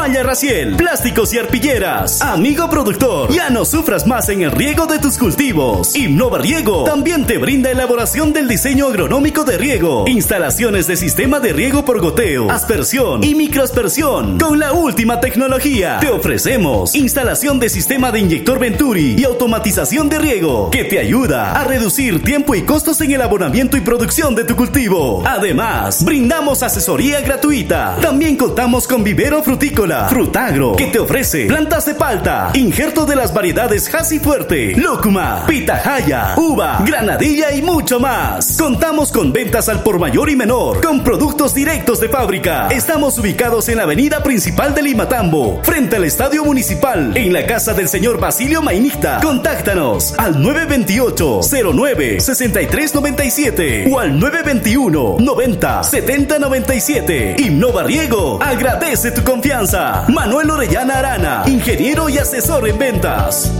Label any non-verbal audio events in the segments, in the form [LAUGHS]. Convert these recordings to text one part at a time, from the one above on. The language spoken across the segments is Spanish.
Malla Raciel, Plásticos y Arpilleras. Amigo productor, ya no sufras más en el riego de tus cultivos. Innova Riego también te brinda elaboración del diseño agronómico de riego, instalaciones de sistema de riego por goteo, aspersión y microaspersión. Con la última tecnología, te ofrecemos instalación de sistema de inyector Venturi y automatización de riego, que te ayuda a reducir tiempo y costos en el abonamiento y producción de tu cultivo. Además, brindamos asesoría gratuita. También contamos con vivero frutícola, frutagro, que te ofrece plantas de palta, injerto de las variedades Hasi Fuerte, Lúcuma, Pitahaya, Uva, Granadilla y mucho más. Contamos con ventas al por mayor y menor, con productos directos de fábrica. Estamos ubicados en la avenida principal de Limatambo, frente al estadio municipal, en la casa del señor Basilio Mainista. Contáctanos al 928 09 6397 o al 921 90 70 97. Innova Riego agradece tu confianza. Manuel Orellana Arana, ingeniero y asesor en ventas.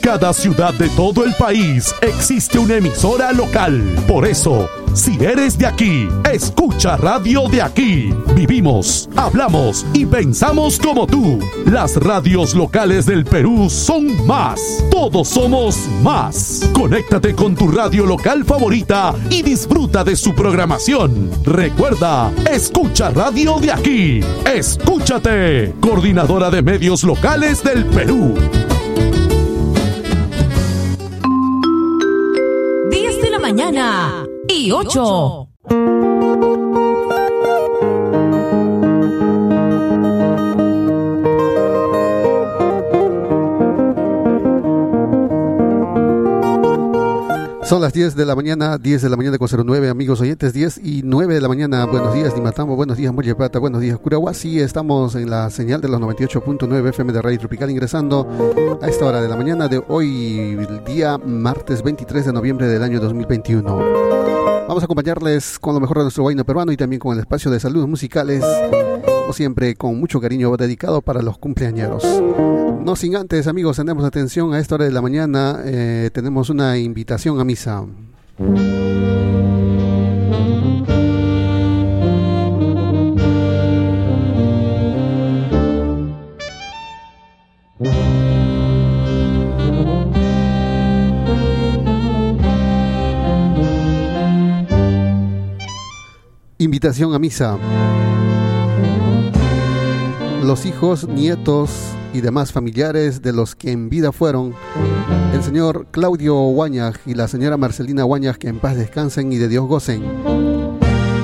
Cada ciudad de todo el país existe una emisora local. Por eso, si eres de aquí, escucha Radio de aquí. Vivimos, hablamos y pensamos como tú. Las radios locales del Perú son más. Todos somos más. Conéctate con tu radio local favorita y disfruta de su programación. Recuerda, escucha Radio de aquí. Escúchate. Coordinadora de Medios Locales del Perú. Mañana y 8. Son las 10 de la mañana, 10 de la mañana con 09, amigos oyentes, 10 y 9 de la mañana. Buenos días, Limatambo, buenos días, Muelle Plata, buenos días, Curahuasi. Estamos en la señal de los 98.9 FM de Radio Tropical, ingresando a esta hora de la mañana de hoy, el día martes 23 de noviembre del año 2021. Vamos a acompañarles con lo mejor de nuestro baino peruano y también con el espacio de saludos musicales, siempre, con mucho cariño dedicado para los cumpleañeros. No sin antes, amigos, tenemos atención a esta hora de la mañana. eh, tenemos una invitación a misa. Invitación a misa. Los hijos, nietos y demás familiares de los que en vida fueron el señor Claudio Guañaj y la señora Marcelina Guañaj, que en paz descansen y de Dios gocen.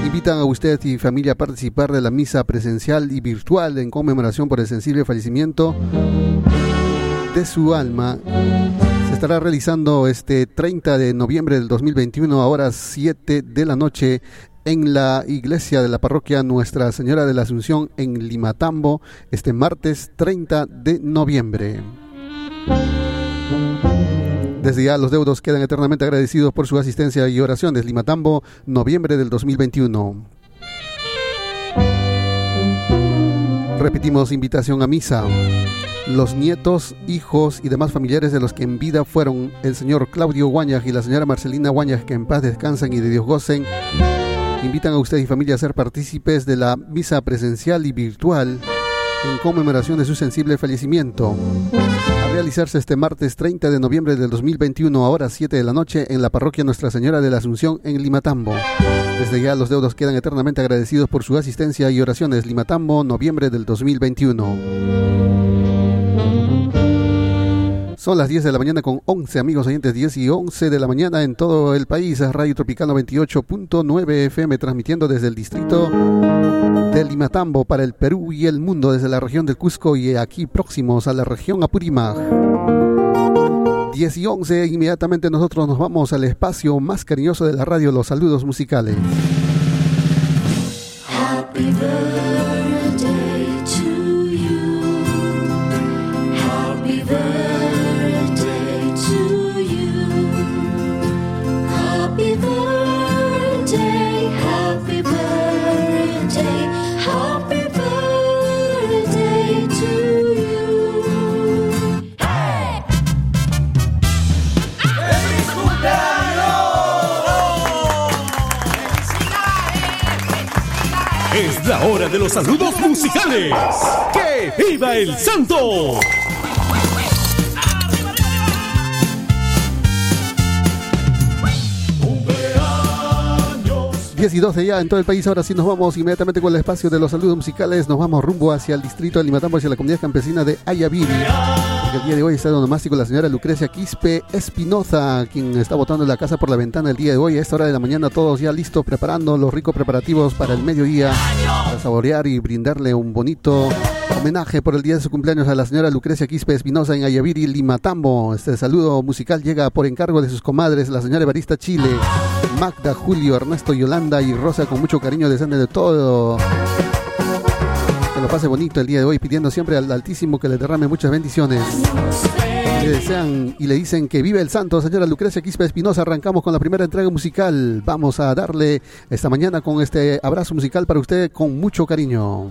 Invitan a usted y familia a participar de la misa presencial y virtual en conmemoración por el sensible fallecimiento de su alma. Se estará realizando este 30 de noviembre del 2021 a horas 7 de la noche en la iglesia de la parroquia Nuestra Señora de la Asunción en Limatambo este martes 30 de noviembre. Desde ya los deudos quedan eternamente agradecidos por su asistencia y oraciones. Limatambo, noviembre del 2021. Repetimos invitación a misa. Los nietos, hijos y demás familiares de los que en vida fueron el señor Claudio Guañas y la señora Marcelina Guañas, que en paz descansan y de Dios gocen, invitan a usted y familia a ser partícipes de la misa presencial y virtual en conmemoración de su sensible fallecimiento. A realizarse este martes 30 de noviembre del 2021 a horas 7 de la noche en la parroquia Nuestra Señora de la Asunción en Limatambo. Desde ya los deudos quedan eternamente agradecidos por su asistencia y oraciones. Limatambo, noviembre del 2021. Son las 10 de la mañana con 11 amigos oyentes, 10 y 11 de la mañana en todo el país. Radio Tropical 98.9 FM transmitiendo desde el distrito de Limatambo para el Perú y el mundo desde la región del Cusco y aquí próximos a la región Apurímac. 10 y 11, inmediatamente nosotros nos vamos al espacio más cariñoso de la radio, los saludos musicales. Happy la hora de los saludos musicales. ¡Que viva el santo! 10 y 12 ya en todo el país. Ahora sí nos vamos inmediatamente con el espacio de los saludos musicales. Nos vamos rumbo hacia el distrito de Limatambo, hacia la comunidad campesina de Ayaviri. Porque el día de hoy está de onomástico la señora Lucrecia Quispe Espinoza, quien está botando la casa por la ventana el día de hoy. A esta hora de la mañana, todos ya listos, preparando los ricos preparativos para el mediodía, para saborear y brindarle un bonito homenaje por el día de su cumpleaños a la señora Lucrecia Quispe Espinoza en Ayaviri, Limatambo. Este saludo musical llega por encargo de sus comadres, la señora Evarista Chile, Magda, Julio, Ernesto, Yolanda y Rosa, con mucho cariño deseando de todo. Que lo pase bonito el día de hoy, pidiendo siempre al Altísimo que le derrame muchas bendiciones. Le desean y le dicen que vive el santo, señora Lucrecia Quispe Espinosa. Arrancamos con la primera entrega musical. Vamos a darle esta mañana con este abrazo musical para usted con mucho cariño.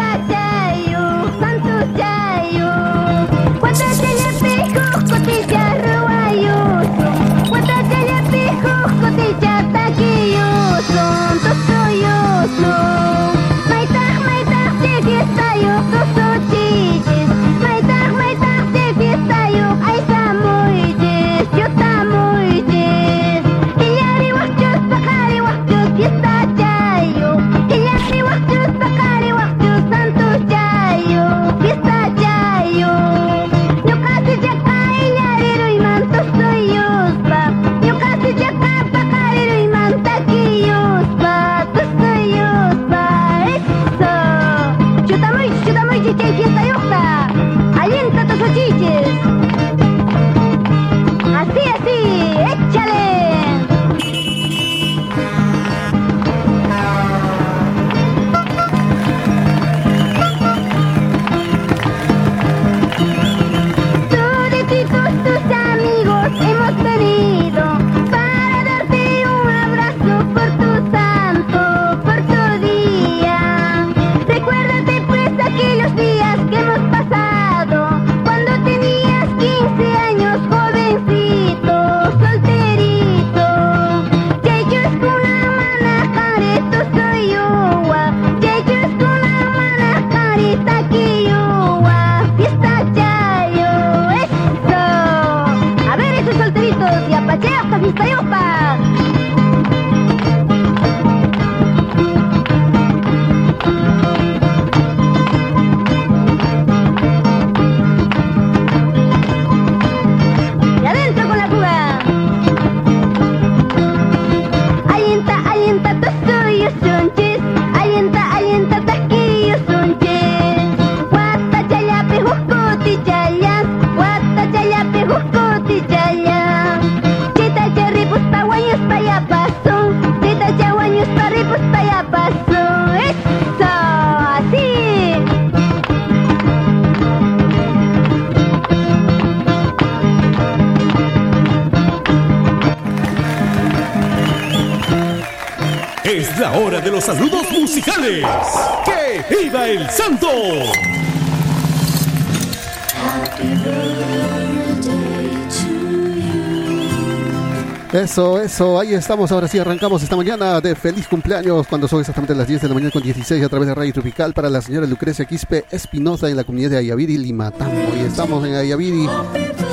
Eso, eso, ahí estamos, ahora sí arrancamos esta mañana de feliz cumpleaños cuando son exactamente las 10 de la mañana con 16 a través de Radio Tropical para la señora Lucrecia Quispe Espinoza en la comunidad de Ayaviri, Limatambo. Y estamos en Ayaviri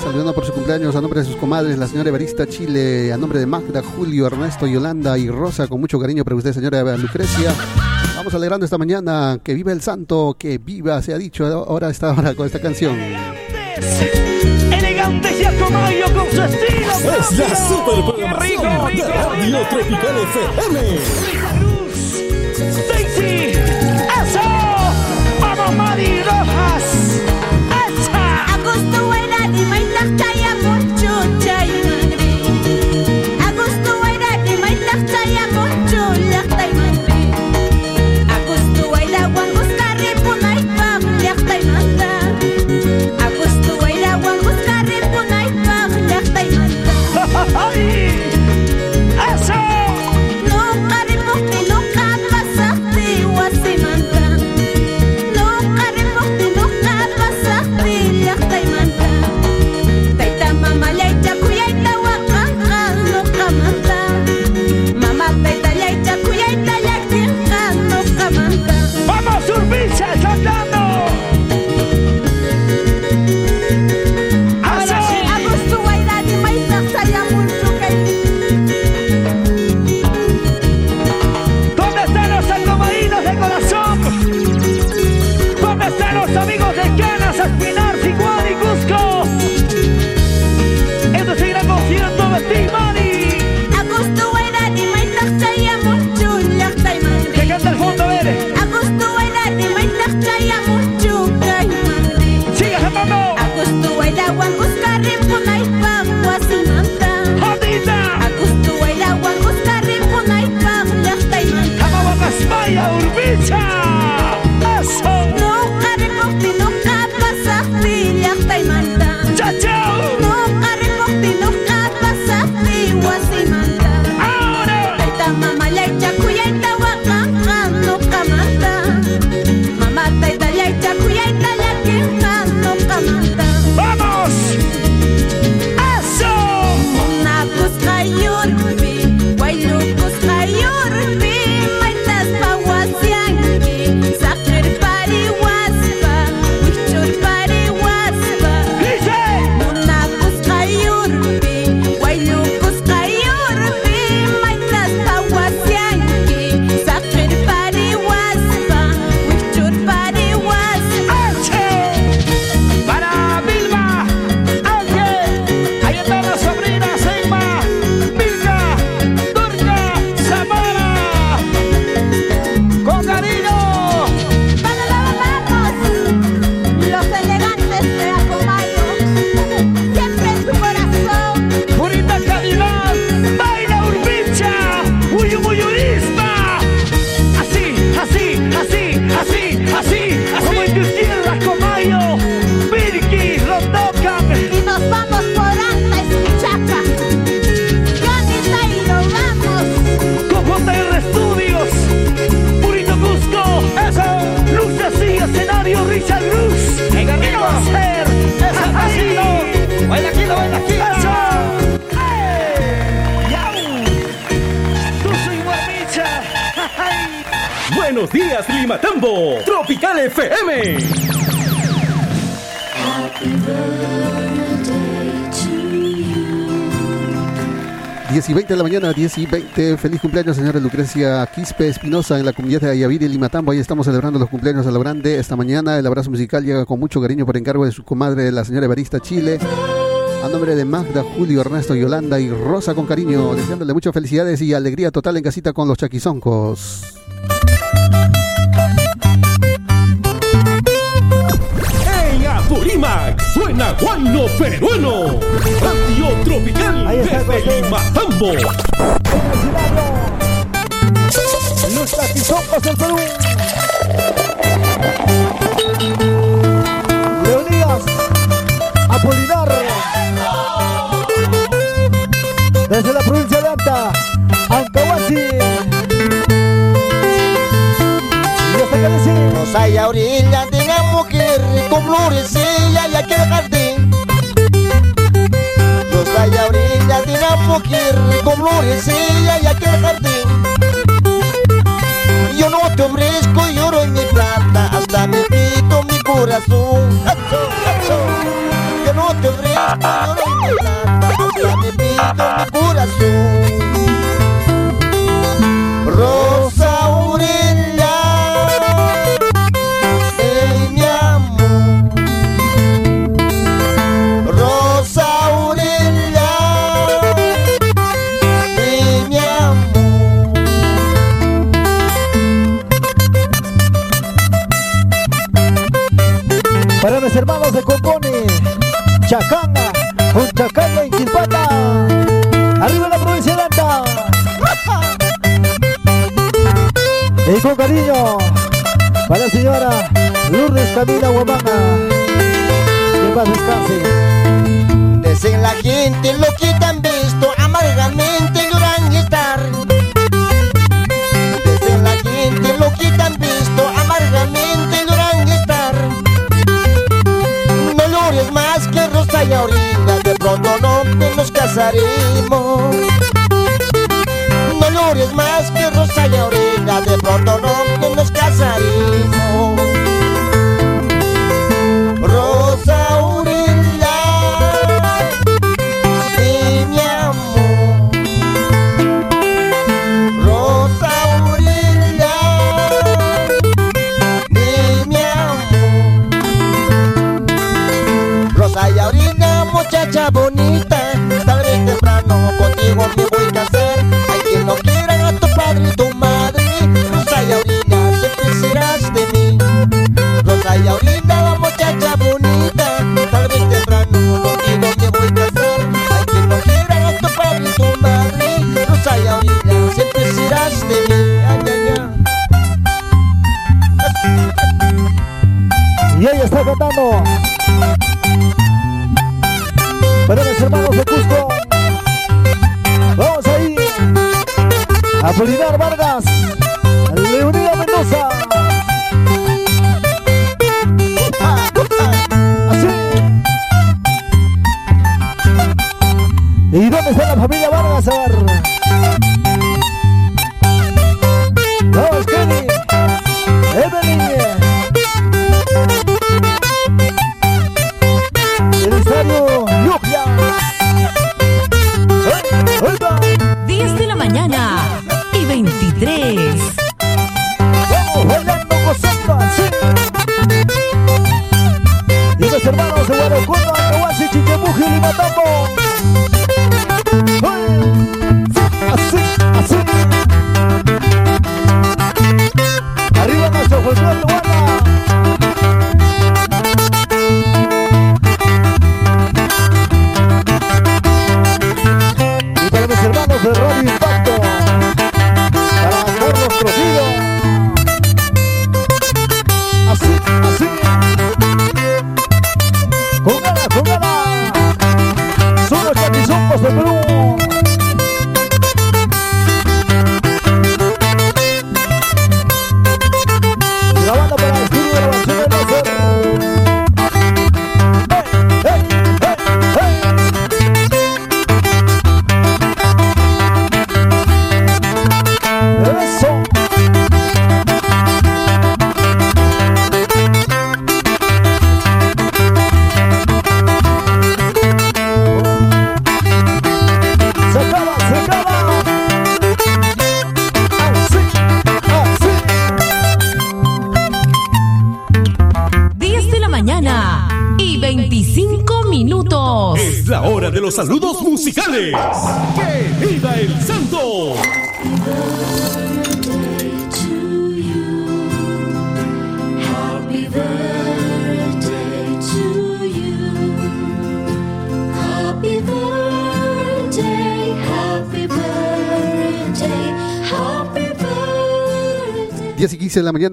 saludando por su cumpleaños a nombre de sus comadres, la señora Evarista Chile, a nombre de Magda, Julio, Ernesto, Yolanda y Rosa, con mucho cariño para usted, señora Lucrecia. Vamos alegrando esta mañana, que viva el santo, que viva, se ha dicho ahora esta hora con esta canción. Elegantes y a caballo con su estilo. Es la super ¡Qué rico, rico, Radio rico! Tropical FM. 10 y 20 de la mañana, 10 y 20. Feliz cumpleaños, señora Lucrecia Quispe Espinosa, en la comunidad de Ayaviri, Limatambo. Ahí estamos celebrando los cumpleaños a lo grande. Esta mañana el abrazo musical llega con mucho cariño por encargo de su comadre, la señora Evarista Chile. A nombre de Magda, Julio, Ernesto, Yolanda y Rosa con cariño, deseándole muchas felicidades y alegría total en casita con los chaquizoncos. Apurímac suena guano peruano. Radio Tropical Ahí está, desde José. Limatambo. Los taquizoncos del Perú. Leonidas Apolinar. Desde la provincia de Anta, Ancahuasi. Y hasta que decimos. Rosa y con florecilla y aquel jardín. Rosa y a orilla de la mujer con florecilla y aquel jardín. Yo no te ofrezco lloro en mi plata, hasta me quito mi corazón. [LAUGHS] Yo no te ofrezco lloro en mi plata, hasta me quito mi corazón. Chacanga, un Chacanga en Quilpata. Arriba la provincia de Anta. Y con cariño para la señora Lourdes Camila Guamanga. Que paz descanse. Dicen la gente lo que te han visto amargamente y orina De pronto no nos casaremos No llores más que rosa y orina De pronto no nos casaremos mis hermanos de Cusco. Vamos ahí. Apolinar Vargas. Bye-bye.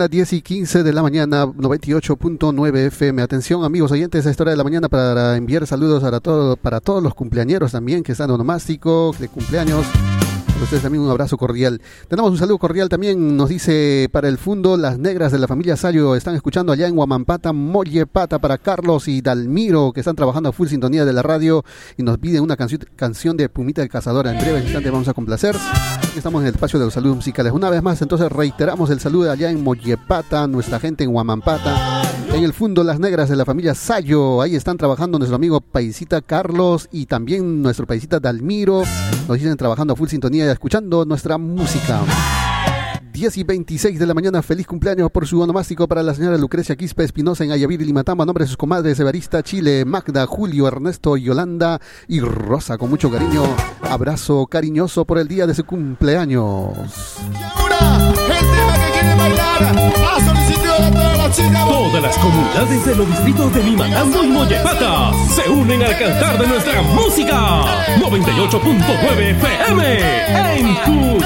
Y 15 de la mañana, 10 y 15 de la mañana, 98.9 FM. Atención, amigos oyentes, a esta hora de la mañana para enviar saludos para, todo, para todos los cumpleañeros también que están onomástico, de cumpleaños. Ustedes también un abrazo cordial. Tenemos un saludo cordial también, nos dice para el Fundo, las negras de la familia Sayo están escuchando allá en Huamampata, Mollepata, para Carlos y Dalmiro, que están trabajando a full sintonía de la radio y nos piden una canción, canción de Pumita de Cazadora. En breve instante vamos a complacer. Estamos en el espacio de los saludos musicales. Una vez más, entonces reiteramos el saludo allá en Mollepata, nuestra gente en Huamampata. En el Fundo Las Negras de la familia Sayo, ahí están trabajando nuestro amigo paisita Carlos y también nuestro paisita Dalmiro. Nos dicen trabajando a full sintonía escuchando nuestra música. 10 y 26 de la mañana, feliz cumpleaños por su onomástico para la señora Lucrecia Quispe Espinosa en Ayavir y Limatama, nombre de sus comadres Evarista Chile, Magda, Julio, Ernesto, Yolanda y Rosa, con mucho cariño. Abrazo cariñoso por el día de su cumpleaños. Ahora, el tema todas las comunidades de los distritos de Limatambo y Mollepata se unen al cantar de nuestra música. 98.9 FM en tu.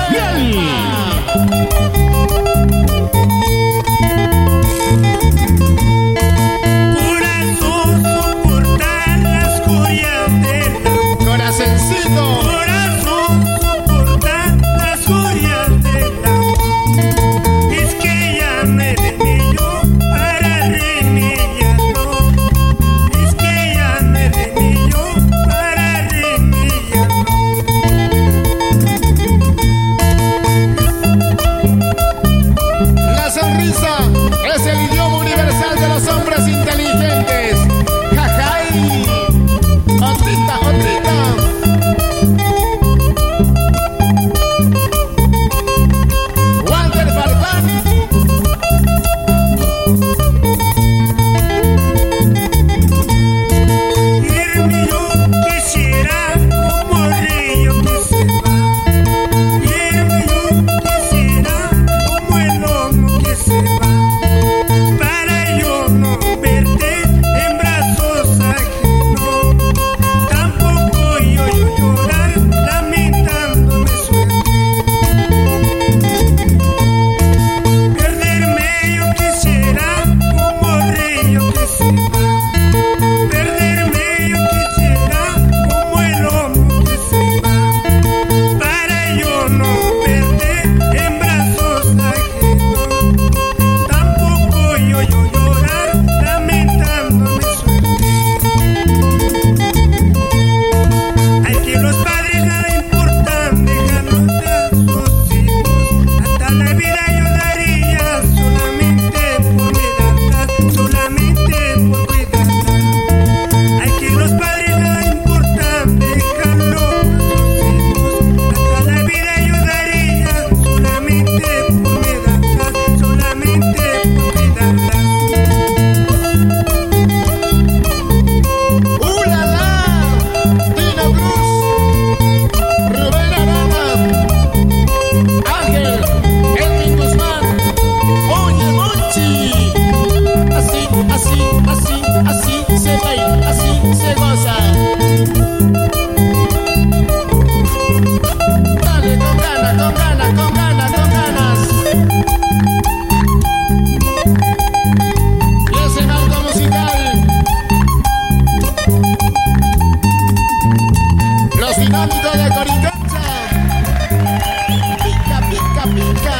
Dinámito de Coricancha. Pica, pica, pica.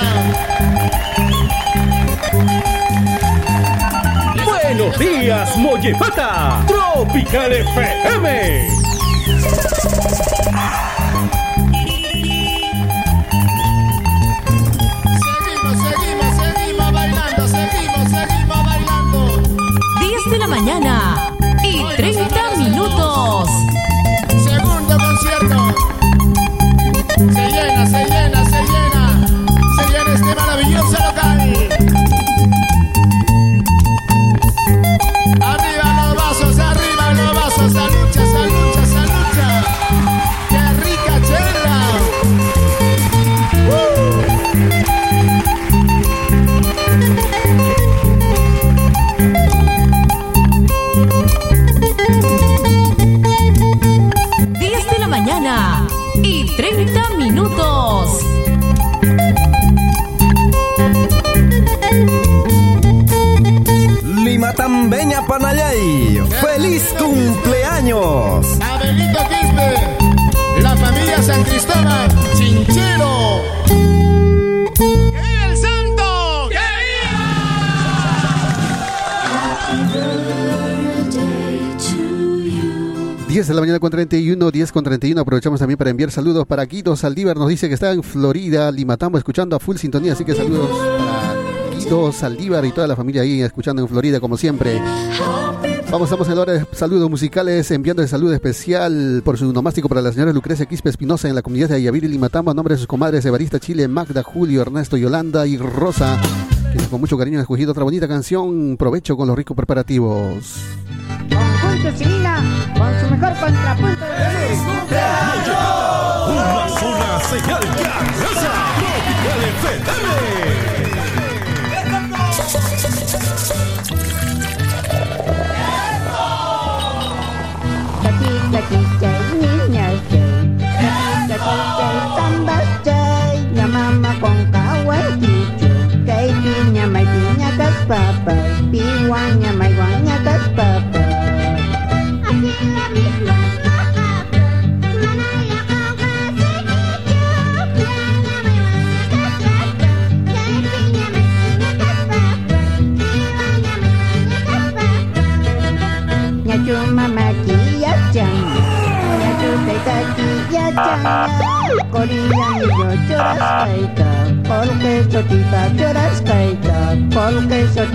Buenos días, Mollepata. Tropical FM. De la mañana con 31, 10 con 31. Aprovechamos también para enviar saludos para Guido Saldívar. Nos dice que está en Florida, Limatambo, escuchando a full sintonía. Así que saludos para Guido Saldívar y toda la familia ahí escuchando en Florida, como siempre. Vamos, estamos en la hora de saludos musicales, enviando el saludo especial por su nomástico para la señora Lucrecia Quispe Espinosa en la comunidad de Ayaviri, Limatambo, a nombre de sus comadres Evarista Chile, Magda, Julio, Ernesto, Yolanda y Rosa, que con mucho cariño han escogido otra bonita canción. Provecho con los ricos preparativos. Con su mejor contrapunto de Una sola señal que arrasa. Tropical FM. Kaita Kol queso tika choras kaita Kol queso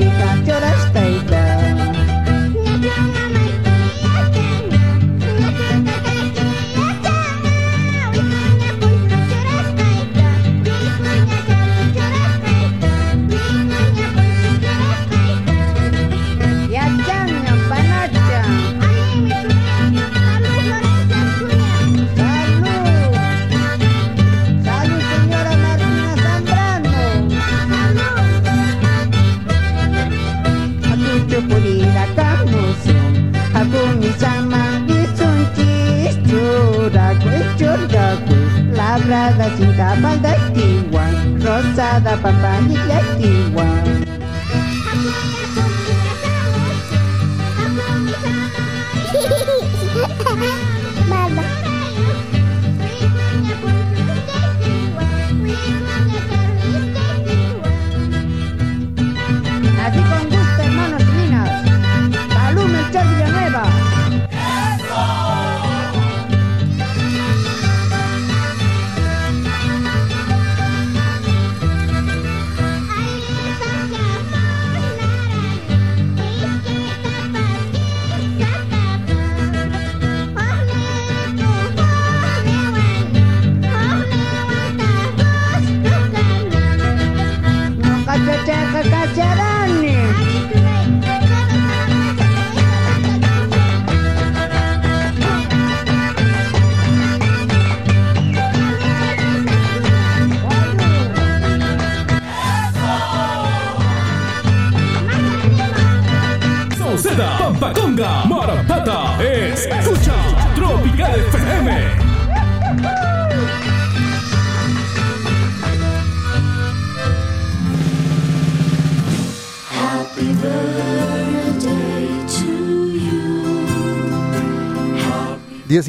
Cinta pandai tiwan Rosada pampanik tiwan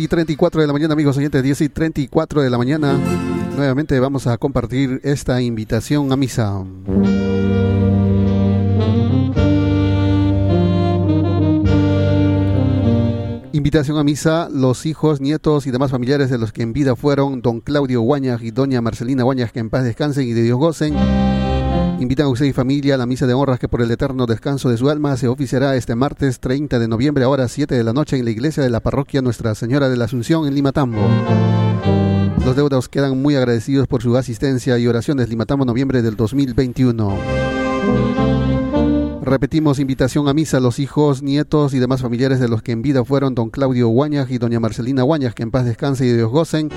y 34 de la mañana, amigos oyentes, 10 y 34 de la mañana. Nuevamente vamos a compartir esta invitación a misa. Invitación a misa, los hijos, nietos y demás familiares de los que en vida fueron don Claudio Guañas y doña Marcelina Guañas, que en paz descansen y de Dios gocen. Invitan a usted y familia a la misa de honras que por el eterno descanso de su alma se oficiará este martes 30 de noviembre a horas 7 de la noche en la iglesia de la parroquia Nuestra Señora de la Asunción en Limatambo. Los deudos quedan muy agradecidos por su asistencia y oraciones Limatambo noviembre del 2021. Repetimos invitación a misa a los hijos, nietos y demás familiares de los que en vida fueron don Claudio Guañas y doña Marcelina Guañas, que en paz descanse y Dios gocen.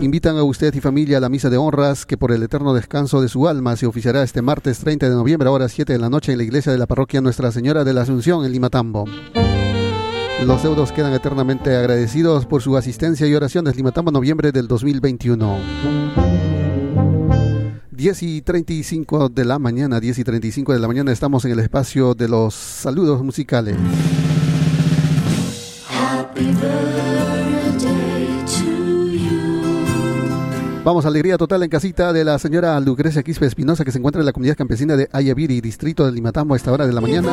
Invitan a usted y familia a la misa de honras que por el eterno descanso de su alma se oficiará este martes 30 de noviembre a horas 7 de la noche en la iglesia de la parroquia Nuestra Señora de la Asunción en Limatambo. Los deudos quedan eternamente agradecidos por su asistencia y oraciones Limatambo noviembre del 2021. 10 y 35 de la mañana, 10 y 35 de la mañana estamos en el espacio de los saludos musicales. Happy Vamos, alegría total en casita de la señora Lucrecia Quispe Espinosa que se encuentra en la comunidad campesina de Ayaviri, distrito de Limatambo a esta hora de la mañana.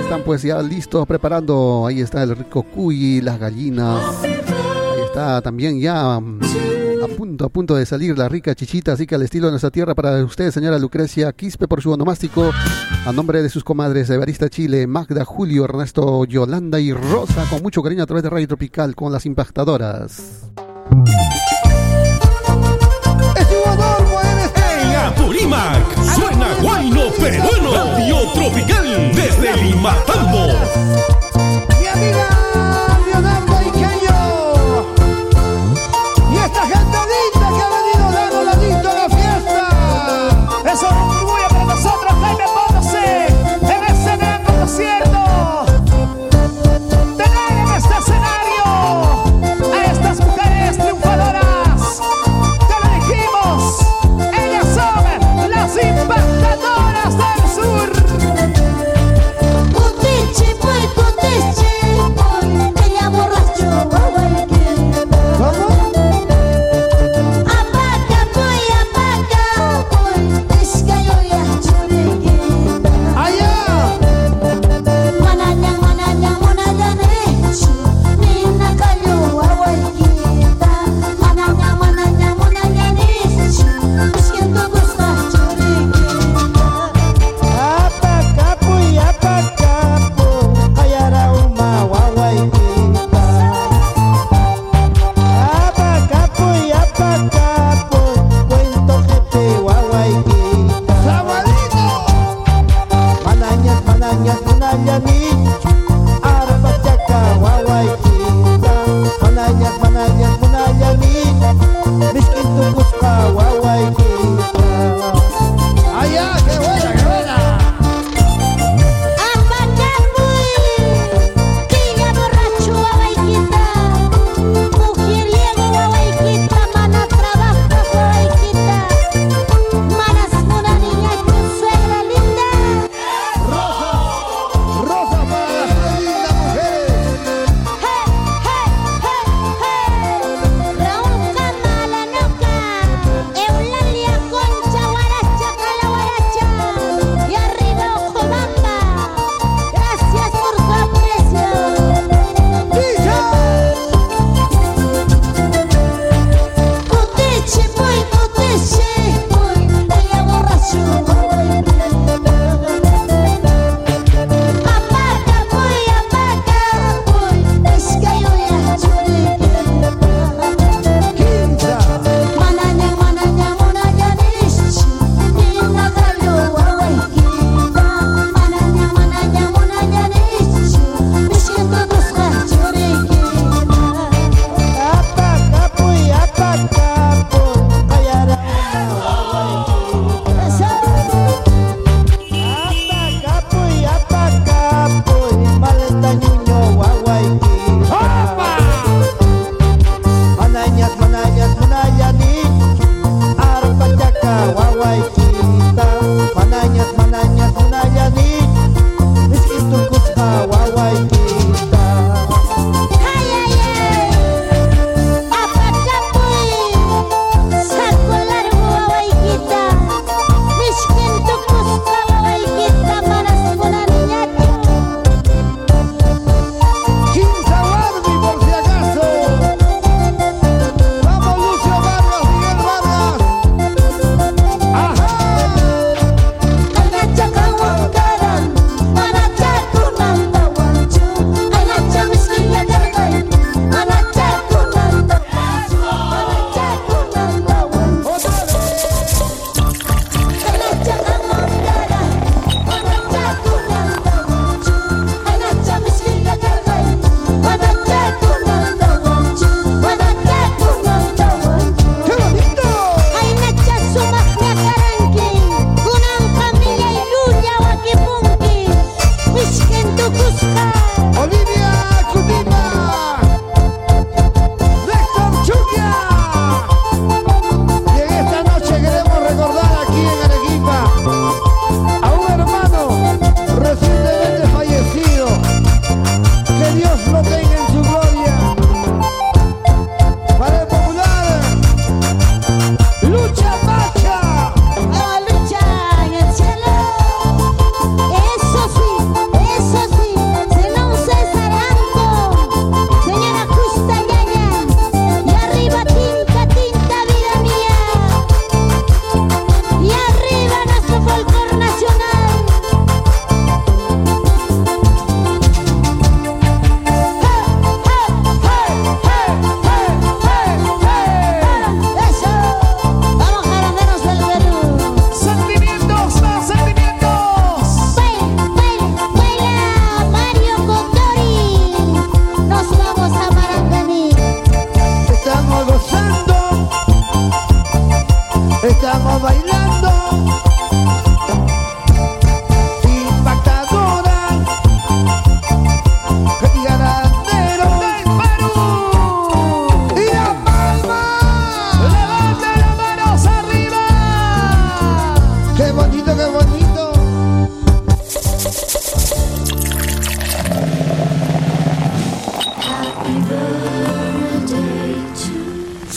Están pues ya listos preparando, ahí está el rico cuy, las gallinas. Ahí está también ya mm, a punto, a punto de salir la rica chichita, así que al estilo de nuestra tierra para usted, señora Lucrecia Quispe, por su onomástico, a nombre de sus comadres Evarista Chile, Magda, Julio, Ernesto, Yolanda y Rosa, con mucho cariño a través de Radio Tropical con las impactadoras. Suena Guayno Peruano, Radio Tropical desde Limatambo.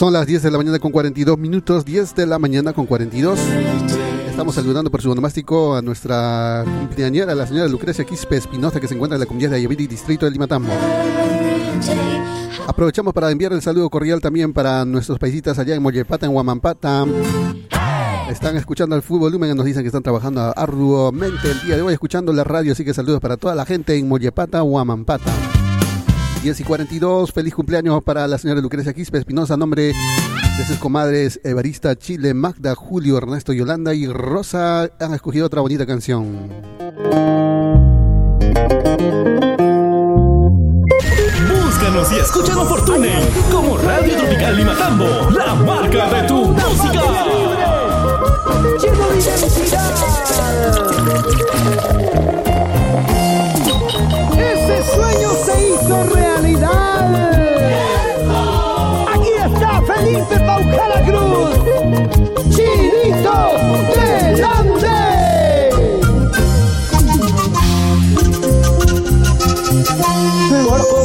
Son las 10 de la mañana con 42 minutos, 10 de la mañana con 42. Estamos saludando por su onomástico a nuestra cumpleañera, la señora Lucrecia Quispe Espinosa, que se encuentra en la comunidad de Ayaviri, distrito de Limatambo. Aprovechamos para enviar el saludo cordial también para nuestros paisitas allá en Mollepata, en Huamampata. Están escuchando al full volumen y nos dicen que están trabajando arduamente el día de hoy escuchando la radio, así que saludos para toda la gente en Mollepata, Huamampata. 10 y 42, feliz cumpleaños para la señora Lucrecia Quispe Espinosa, nombre de sus comadres Evarista Chile, Magda, Julio, Ernesto, Yolanda y Rosa han escogido otra bonita canción. Búscanos y escúchanos por TuneIn como Radio Tropical Limatambo, la marca de tu música. Lleno de identidad. Ese sueño. Aquí está Felipe Paucala Cruz. Chinito delante.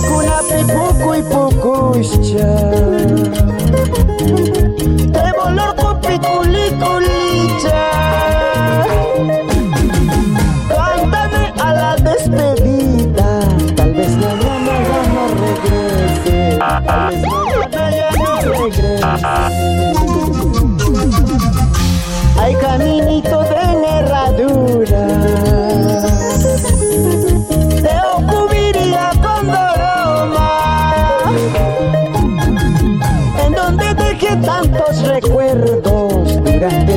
Kuna pipuku y pukucha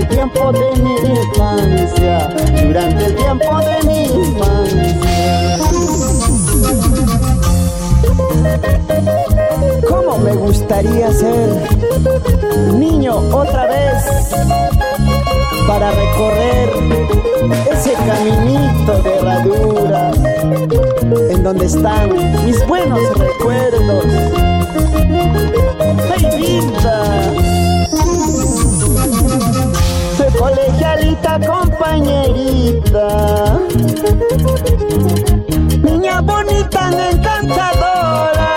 tiempo de mi infancia Durante el tiempo de mi infancia ¿Cómo me gustaría ser niño otra vez para recorrer ese caminito de herradura en donde están mis buenos recuerdos. ¡Ay, vida! Colegialita compañerita, niña bonita encantadora.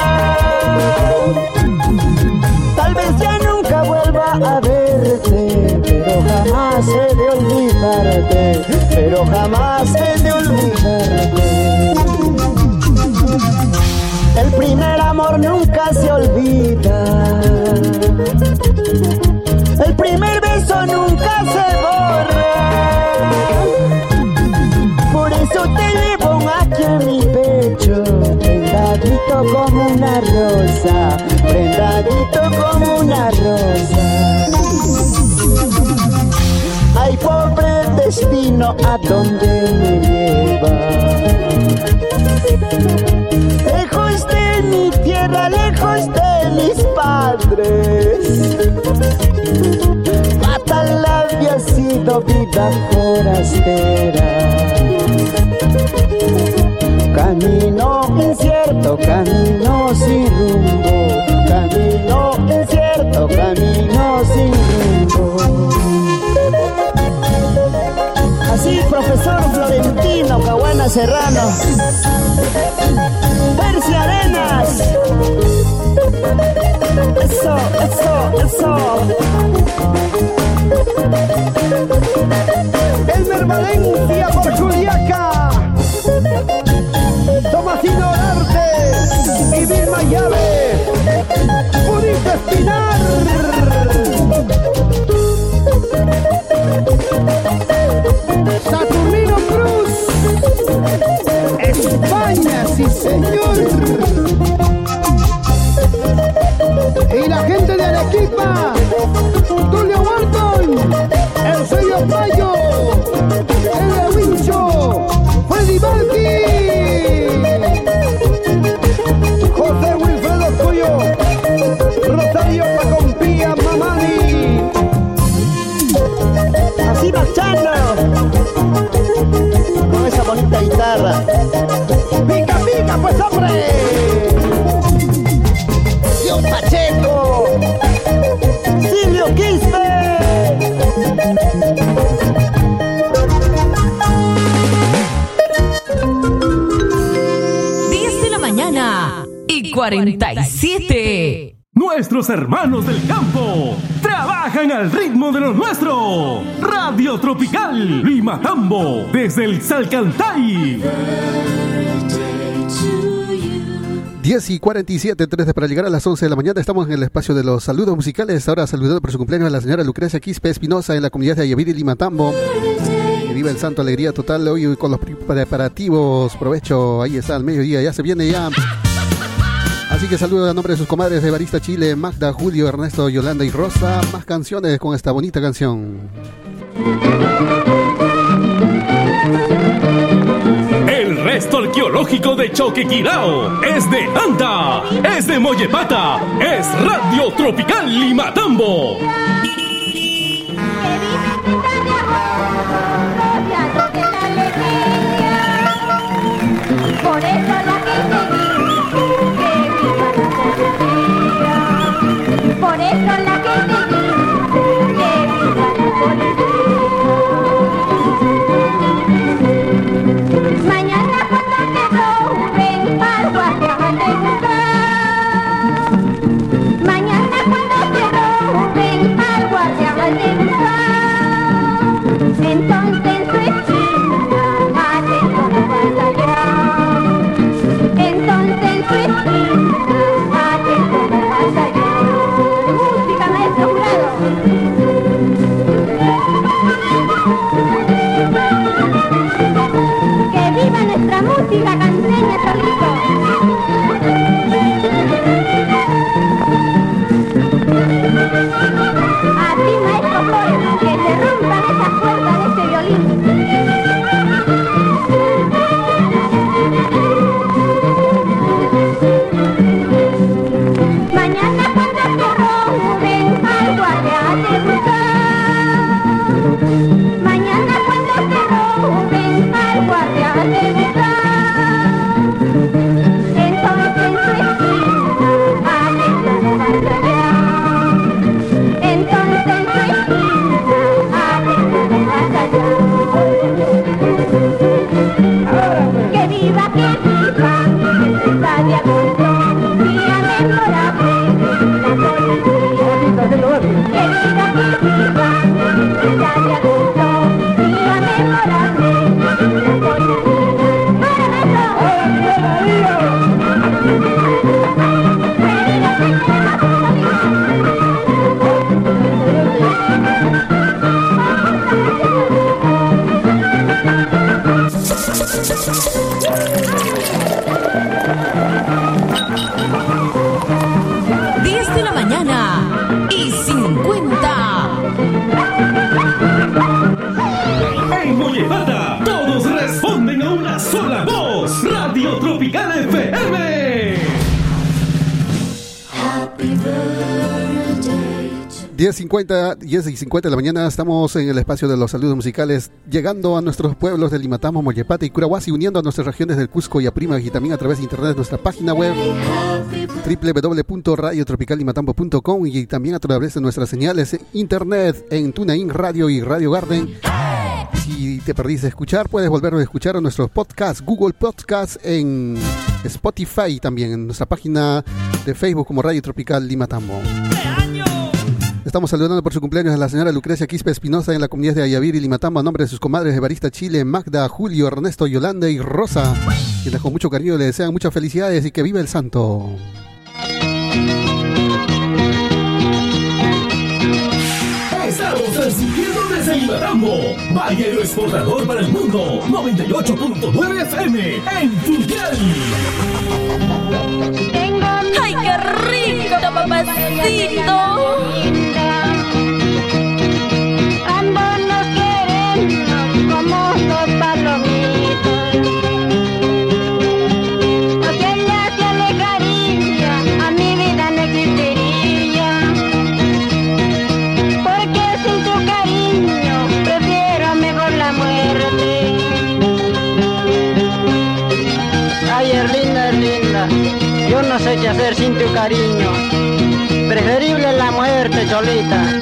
Tal vez ya nunca vuelva a verte, pero jamás he de olvidarte, pero jamás he de olvidarte. El primer amor nunca se olvida. El primer beso nunca se como una rosa, prendadito como una rosa. Ay, pobre destino, ¿a dónde me lleva? Lejos de mi tierra, lejos de mis padres. Fatal había sido vida forastera. Camino incierto, camino sin rumbo. Camino incierto, camino sin rumbo. Así, profesor Florentino Caguana Serrano. Percy Arenas. Eso, eso, eso. Elmer Valencia por Juliaca. Tomasino Arte y Vilma Llave. Purito Espinar. Saturnino Cruz. España, sí señor. Y la gente de Arequipa. Tulio Barton. El sello Mayo. El Wincho. 47. Nuestros hermanos del campo trabajan al ritmo de lo nuestro. Radio Tropical Lima Tambo desde el Salcantay. 10 y 47, 13 para llegar a las 11 de la mañana. Estamos en el espacio de los saludos musicales. Ahora saludando por su cumpleaños a la señora Lucrecia Quispe Espinosa en la comunidad de Ayaviri, Lima Tambo. Que viva el santo, alegría total hoy con los preparativos. Provecho, ahí está, al mediodía, ya se viene ya. Así que saludo a nombre de sus comadres de Barista Chile, Magda, Julio, Ernesto, Yolanda y Rosa. Más canciones con esta bonita canción. El resto arqueológico de Choquequirao es de Anta, es de Mollepata, es Radio Tropical Lima sola voz. Radio Tropical FM. Happy birthday 10.50, 10 y 50 de la mañana estamos en el espacio de los saludos musicales, llegando a nuestros pueblos de Limatamo, Mollepata y Curahuasi, uniendo a nuestras regiones del Cusco y Aprimas y también a través de internet nuestra página web www.radiotropicallimatambo.com y también a través de nuestras señales internet en TuneIn Radio y Radio Garden. Te perdiste de escuchar, puedes volver a escuchar a nuestros podcasts, Google Podcasts, en Spotify también en nuestra página de Facebook como Radio Tropical Limatambo. Estamos saludando por su cumpleaños a la señora Lucrecia Quispe Espinosa en la comunidad de Ayavir y Limatambo a nombre de sus comadres de Barista Chile, Magda, Julio, Ernesto, Yolanda y Rosa, quienes con mucho cariño le desean muchas felicidades y que viva el santo. Estamos desde Limatambo, Valle exportador para el mundo, 98.9 FM en Tuncal. ¡Ay, qué rico, papacito! Hacer sin tu cariño. Preferible la muerte, Cholita.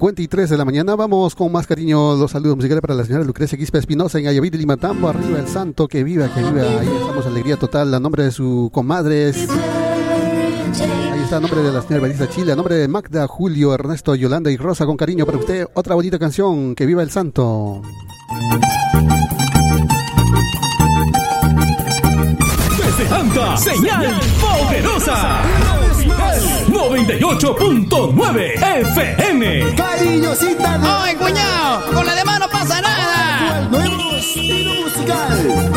10.53 de la mañana, vamos con más cariño. Los saludos musicales para la señora Lucrecia Quispe Espinosa en Ayavid, Limatambo, arriba el santo, que viva, que viva, ahí estamos, alegría total, a nombre de su comadres, ahí está, a nombre de la señora Belisa Chile, a nombre de Magda, Julio, Ernesto, Yolanda y Rosa, con cariño para usted, otra bonita canción, que viva el santo. Desde Anta, señal poderosa. 98.9 FM. Cariñosita. ¡Ay, cuñado! Con la demás no pasa nada. Nuevo estilo musical.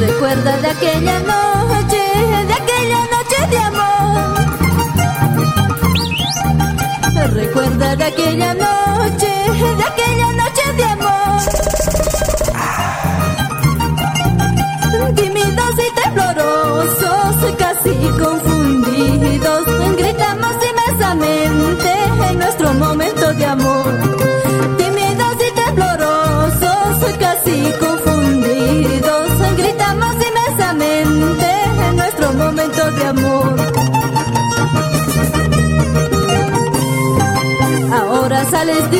Recuerda de aquella noche, de aquella noche de amor. Recuerda de aquella noche, casi confundidos, gritamos inmensamente en nuestro momento de amor. Tímidos y temblorosos, casi confundidos, gritamos inmensamente en nuestro momento de amor. Ahora sales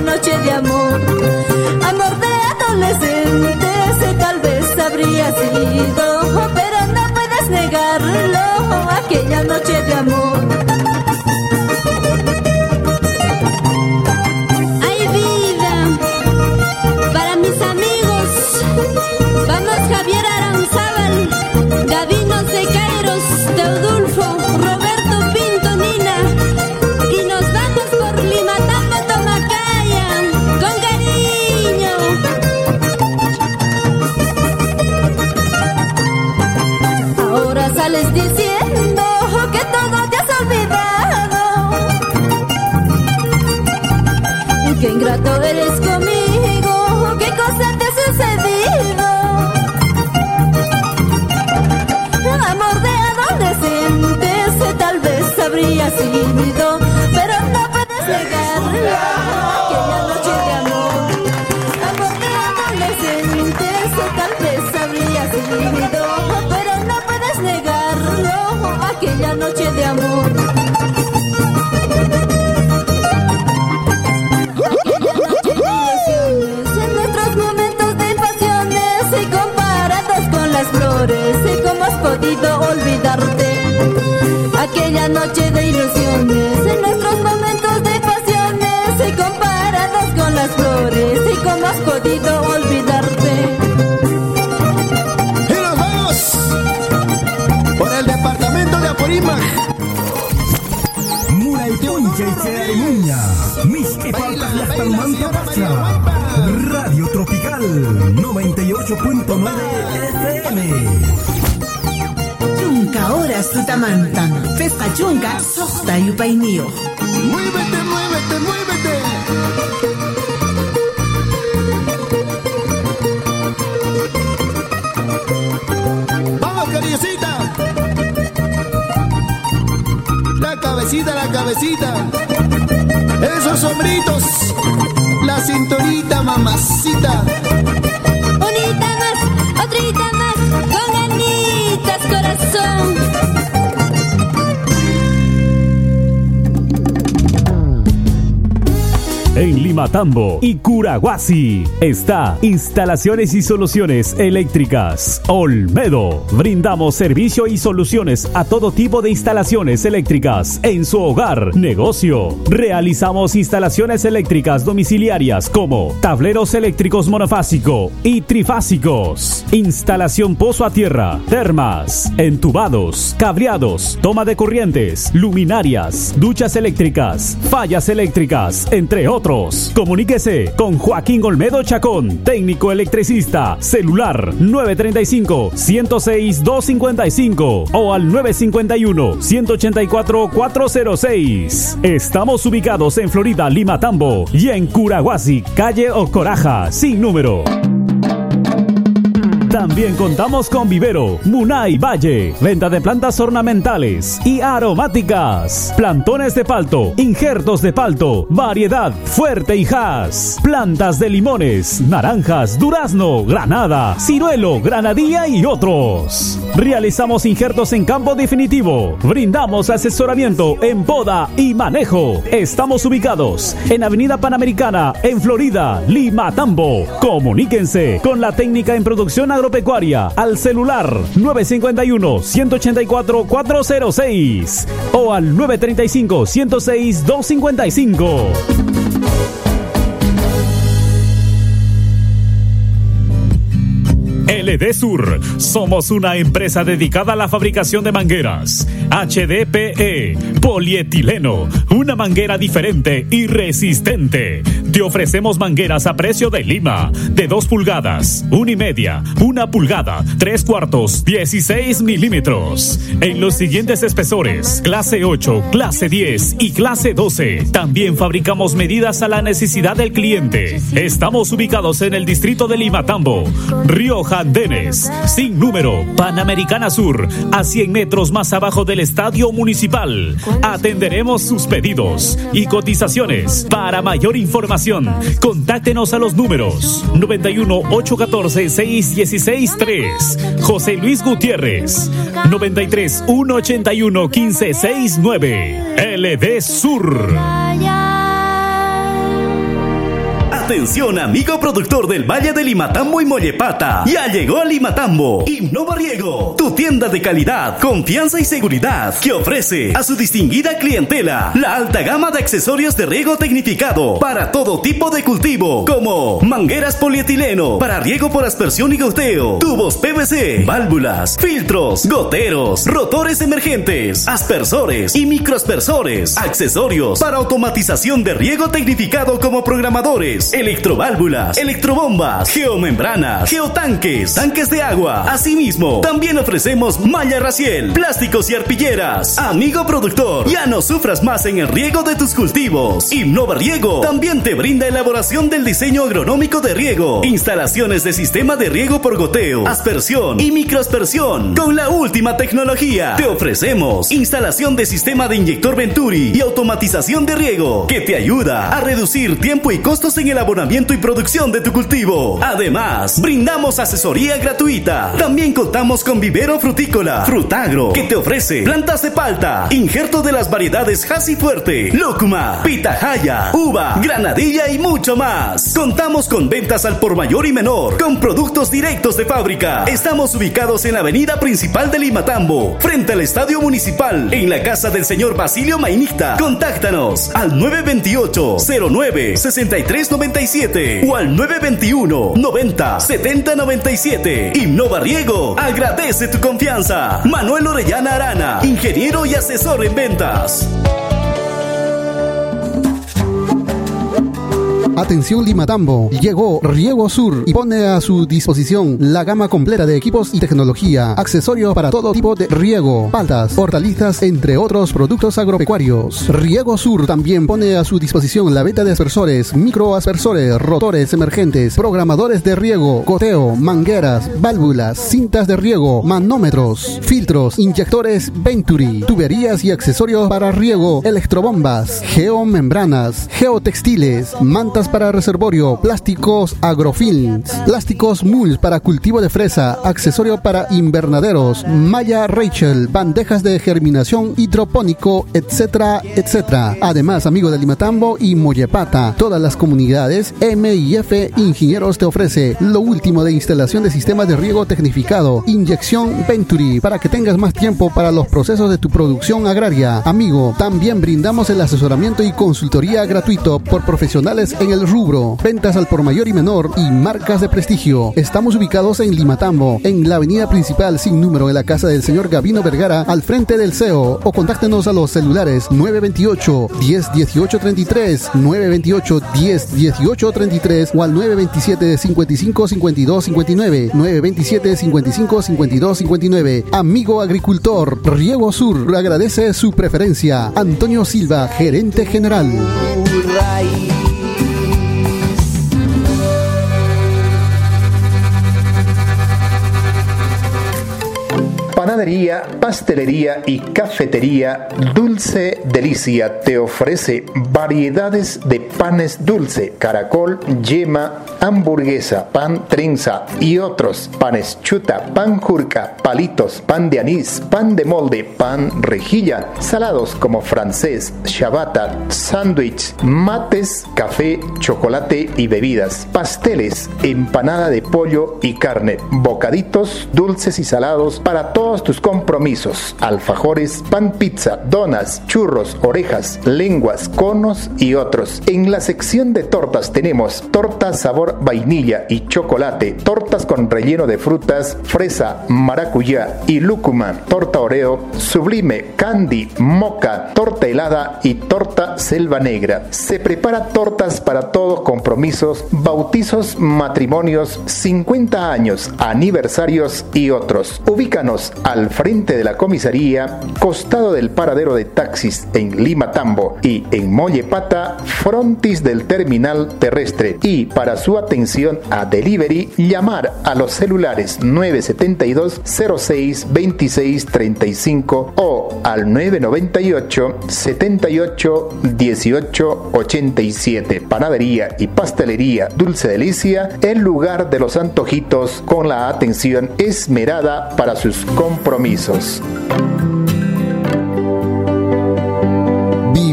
noche de amor. Amor de adolescentes tal vez habría sido, pero no puedes negarlo, aquella noche de amor. Habría sido, pero no puedes negarlo. Aquella noche de amor, de habría sido, pero no puedes negarlo. Aquella noche de amor. En Aquella noche de ilusiones, en nuestros momentos de pasiones y comparados con las flores, ¿y cómo has podido olvidarte? Y nos vamos por el departamento de Apurímac. Radio Tropical 98.9 FM. Chunka horas tutamantan. Festa chunka sohta yupayniyuq. Muévete, muévete, muévete. Vamos, cariñosita. La cabecita, la cabecita. Esos sombritos. La cinturita, mamacita. Unita más, otrita más, coração. En Limatambo y Curaguasi está Instalaciones y Soluciones Eléctricas. Olmedo. Brindamos servicio y soluciones a todo tipo de instalaciones eléctricas en su hogar, negocio. Realizamos instalaciones eléctricas domiciliarias como tableros eléctricos monofásico y trifásicos. Instalación pozo a tierra, termas, entubados, cableados, toma de corrientes, luminarias, duchas eléctricas, fallas eléctricas, entre otros. Comuníquese con Joaquín Olmedo Chacón, técnico electricista, celular 935 106 255 o al 951 184 406. Estamos ubicados en Florida, Lima Tambo y en Curaguasi, calle Ocoraja, sin número. También contamos con Vivero, Munay Valle, venta de plantas ornamentales y aromáticas, plantones de palto, injertos de palto, variedad fuerte y has, plantas de limones, naranjas, durazno, granada, ciruelo, granadilla y otros. Realizamos injertos en campo definitivo, brindamos asesoramiento en poda y manejo. Estamos ubicados en Avenida Panamericana, en Florida, Lima, Tambo. Comuníquense con la técnica en producción agropecuaria al celular 951-184-406 o al 935-106-255. LD Sur. Somos una empresa dedicada a la fabricación de mangueras. HDPE, polietileno, una manguera diferente y resistente. Te ofrecemos mangueras a precio de Lima, de 2 pulgadas, 1 y media, 1 pulgada, 3 cuartos, 16 milímetros. En los siguientes espesores, clase 8, clase 10 y clase 12. También fabricamos medidas a la necesidad del cliente. Estamos ubicados en el distrito de Limatambo, Río Jandenes, sin número, Panamericana Sur, a 100 metros más abajo del estadio municipal. Atenderemos sus pedidos y cotizaciones. Para mayor información, contáctenos a los números 91 814 616 3. José Luis Gutiérrez, 93 181 1569. LD Sur. Atención, amigo productor del Valle de Limatambo y Mollepata. Ya llegó a Limatambo. Innova Riego, tu tienda de calidad, confianza y seguridad que ofrece a su distinguida clientela la alta gama de accesorios de riego tecnificado para todo tipo de cultivo, como mangueras polietileno para riego por aspersión y goteo, tubos PVC, válvulas, filtros, goteros, rotores emergentes, aspersores y microaspersores, accesorios para automatización de riego tecnificado como programadores, electroválvulas, electrobombas, geomembranas, geotanques, tanques de agua. Asimismo, también ofrecemos malla raciel, plásticos y arpilleras. Amigo productor, ya no sufras más en el riego de tus cultivos. Innova Riego también te brinda elaboración del diseño agronómico de riego, instalaciones de sistema de riego por goteo, aspersión y microaspersión. Con la última tecnología, te ofrecemos instalación de sistema de inyector Venturi y automatización de riego que te ayuda a reducir tiempo y costos en el abonamiento y producción de tu cultivo. Además, brindamos asesoría gratuita. También contamos con vivero frutícola, frutagro, que te ofrece plantas de palta, injerto de las variedades Hasi Fuerte, Lócuma, Pitahaya, Uva, Granadilla y mucho más. Contamos con ventas al por mayor y menor, con productos directos de fábrica. Estamos ubicados en la avenida principal de Limatambo, frente al estadio municipal, en la casa del señor Basilio Mainicta. Contáctanos al 928 09 63 97 o al 921 90 70 97. Innova Riego agradece tu confianza. Manuel Orellana Arana, ingeniero y asesor en ventas. Atención Limatambo, llegó Riego Sur y pone a su disposición la gama completa de equipos y tecnología, accesorios para todo tipo de riego, paltas, hortalizas, entre otros productos agropecuarios. Riego Sur también pone a su disposición la venta de aspersores, microaspersores, rotores emergentes, programadores de riego, goteo, mangueras, válvulas, cintas de riego, manómetros, filtros, inyectores Venturi, tuberías y accesorios para riego, electrobombas, geomembranas, geotextiles, mantas para reservorio, plásticos agrofilms, plásticos mulch para cultivo de fresa, accesorio para invernaderos, malla Rachel, bandejas de germinación hidropónico, etcétera, etcétera. Además, amigo de Limatambo y Mollepata, todas las comunidades MIF Ingenieros te ofrece lo último de instalación de sistemas de riego tecnificado, inyección Venturi, para que tengas más tiempo para los procesos de tu producción agraria. Amigo, también brindamos el asesoramiento y consultoría gratuito por profesionales en el rubro, ventas al por mayor y menor y marcas de prestigio. Estamos ubicados en Limatambo, en la avenida principal sin número en la casa del señor Gavino Vergara, al frente del CEO, o contáctenos a los celulares 928 10 18 33, 928 10 18 33 o al 927 55 52 59, 927 55 52 59. Amigo agricultor, Riego Sur agradece su preferencia. Antonio Silva, gerente general. Panadería, pastelería y cafetería Dulce Delicia te ofrece variedades de panes dulce, caracol, yema, hamburguesa, pan trenza y otros panes chuta, pan jurca, palitos, pan de anís, pan de molde, pan rejilla, salados como francés, shabata, sándwich, mates, café, chocolate y bebidas, pasteles, empanada de pollo y carne, bocaditos, dulces y salados para todos tus compromisos, alfajores, pan pizza, donas, churros, orejas, lenguas, conos y otros. En la sección de tortas tenemos tortas sabor vainilla y chocolate, tortas con relleno de frutas, fresa, maracuyá y lúcuma, torta oreo, sublime, candy, moca, torta helada y torta selva negra. Se prepara tortas para todos compromisos, bautizos, matrimonios, 50 años, aniversarios y otros. Ubícanos al frente de la comisaría, costado del paradero de taxis en Lima Tambo y en Mollepata, frontis del terminal terrestre. Y para su atención a delivery, llamar a los celulares 972 06 26 35 o al 998 78 18 87. Panadería y pastelería Dulce Delicia, el lugar de los antojitos con la atención esmerada para sus compromisos.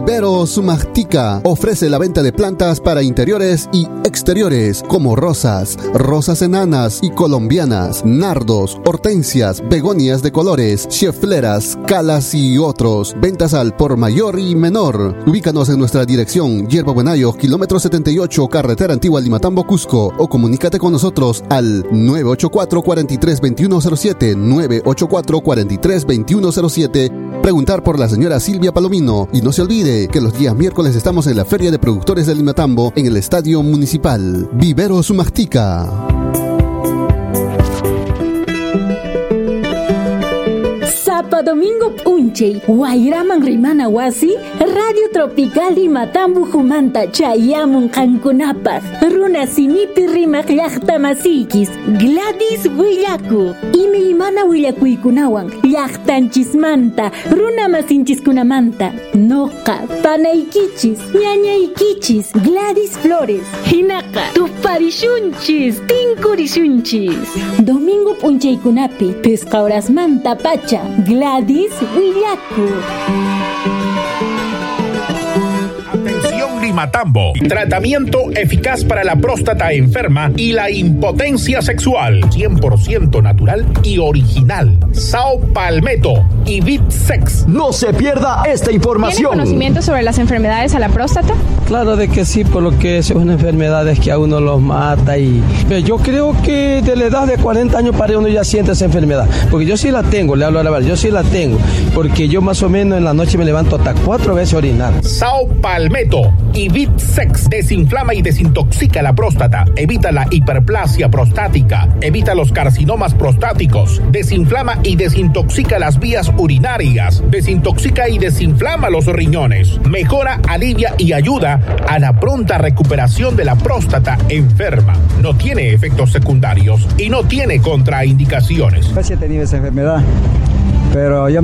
Vivero Sumactica ofrece la venta de plantas para interiores y exteriores como rosas, rosas enanas y colombianas, nardos, hortensias, begonias de colores, chefleras, calas y otros. Ventas al por mayor y menor. Ubícanos en nuestra dirección Yerba Buenayo, kilómetro 78, carretera antigua Limatambo, Cusco o comunícate con nosotros al 984 43 2107 984 43 2107 preguntar por la señora Silvia Palomino y no se olvide que los días miércoles estamos en la Feria de Productores de Limatambo en el Estadio Municipal. Vivero Sumactica. Sapa Domingo Unche, Guairaman Rimana Wasi, Radio Tropical y Matambu Jumanta Chayamun Cancunapas, Runa Simipi Rimak Masikis, Gladys Willaku, Imi Imana Willakuikunawan, Llaqtanchismanta, Runa Masinchiskunamanta, Noqa, Panaykichis, Ñañaykichis, Gladys Flores, Hinaka, Tuparishunchis, Tinkurishunchis, Domingo Unchaykunapi, Pescauras Manta Pacha, Gladys Gladys Willaku. Limatambo. Tratamiento eficaz para la próstata enferma y la impotencia sexual. 100% natural y original. Sao Palmetto y Bitsex. No se pierda esta ¿Tiene información. conocimiento sobre las enfermedades a la próstata? Claro de que sí, por lo que son enfermedades que a uno los mata y yo creo que de la edad de 40 años para uno ya siente esa enfermedad, porque yo sí la tengo, le hablo a la verdad, yo sí la tengo, porque yo más o menos en la noche me levanto hasta cuatro veces a orinar. Sao Palmetto y Bitsex desinflama y desintoxica la próstata, evita la hiperplasia prostática, evita los carcinomas prostáticos, desinflama y desintoxica las vías urinarias, desintoxica y desinflama los riñones, mejora, alivia y ayuda a la pronta recuperación de la próstata enferma. No tiene efectos secundarios y no tiene contraindicaciones. Esa enfermedad, pero